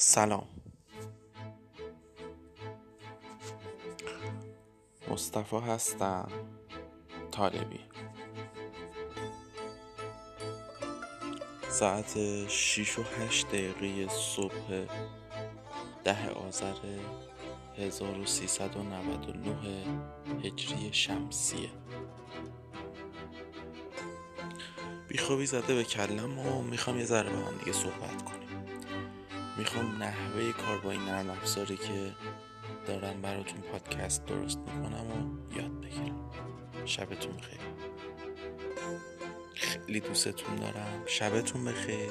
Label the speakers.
Speaker 1: سلام. مصطفی هستم طالبی. ساعت 6 و 8 دقیقه صبح ده آذر 1399 هجری شمسیه بیخوابی زده به کلم و می‌خوام یه ذره با هم دیگه صحبت کنیم. می‌خوام نحوه کار با این نرم افزاری که دارم براتون پادکست درست می‌کنم و یاد بگیرم. شبتون بخیر. خیلی دوستتون دارم. شبتون بخیر.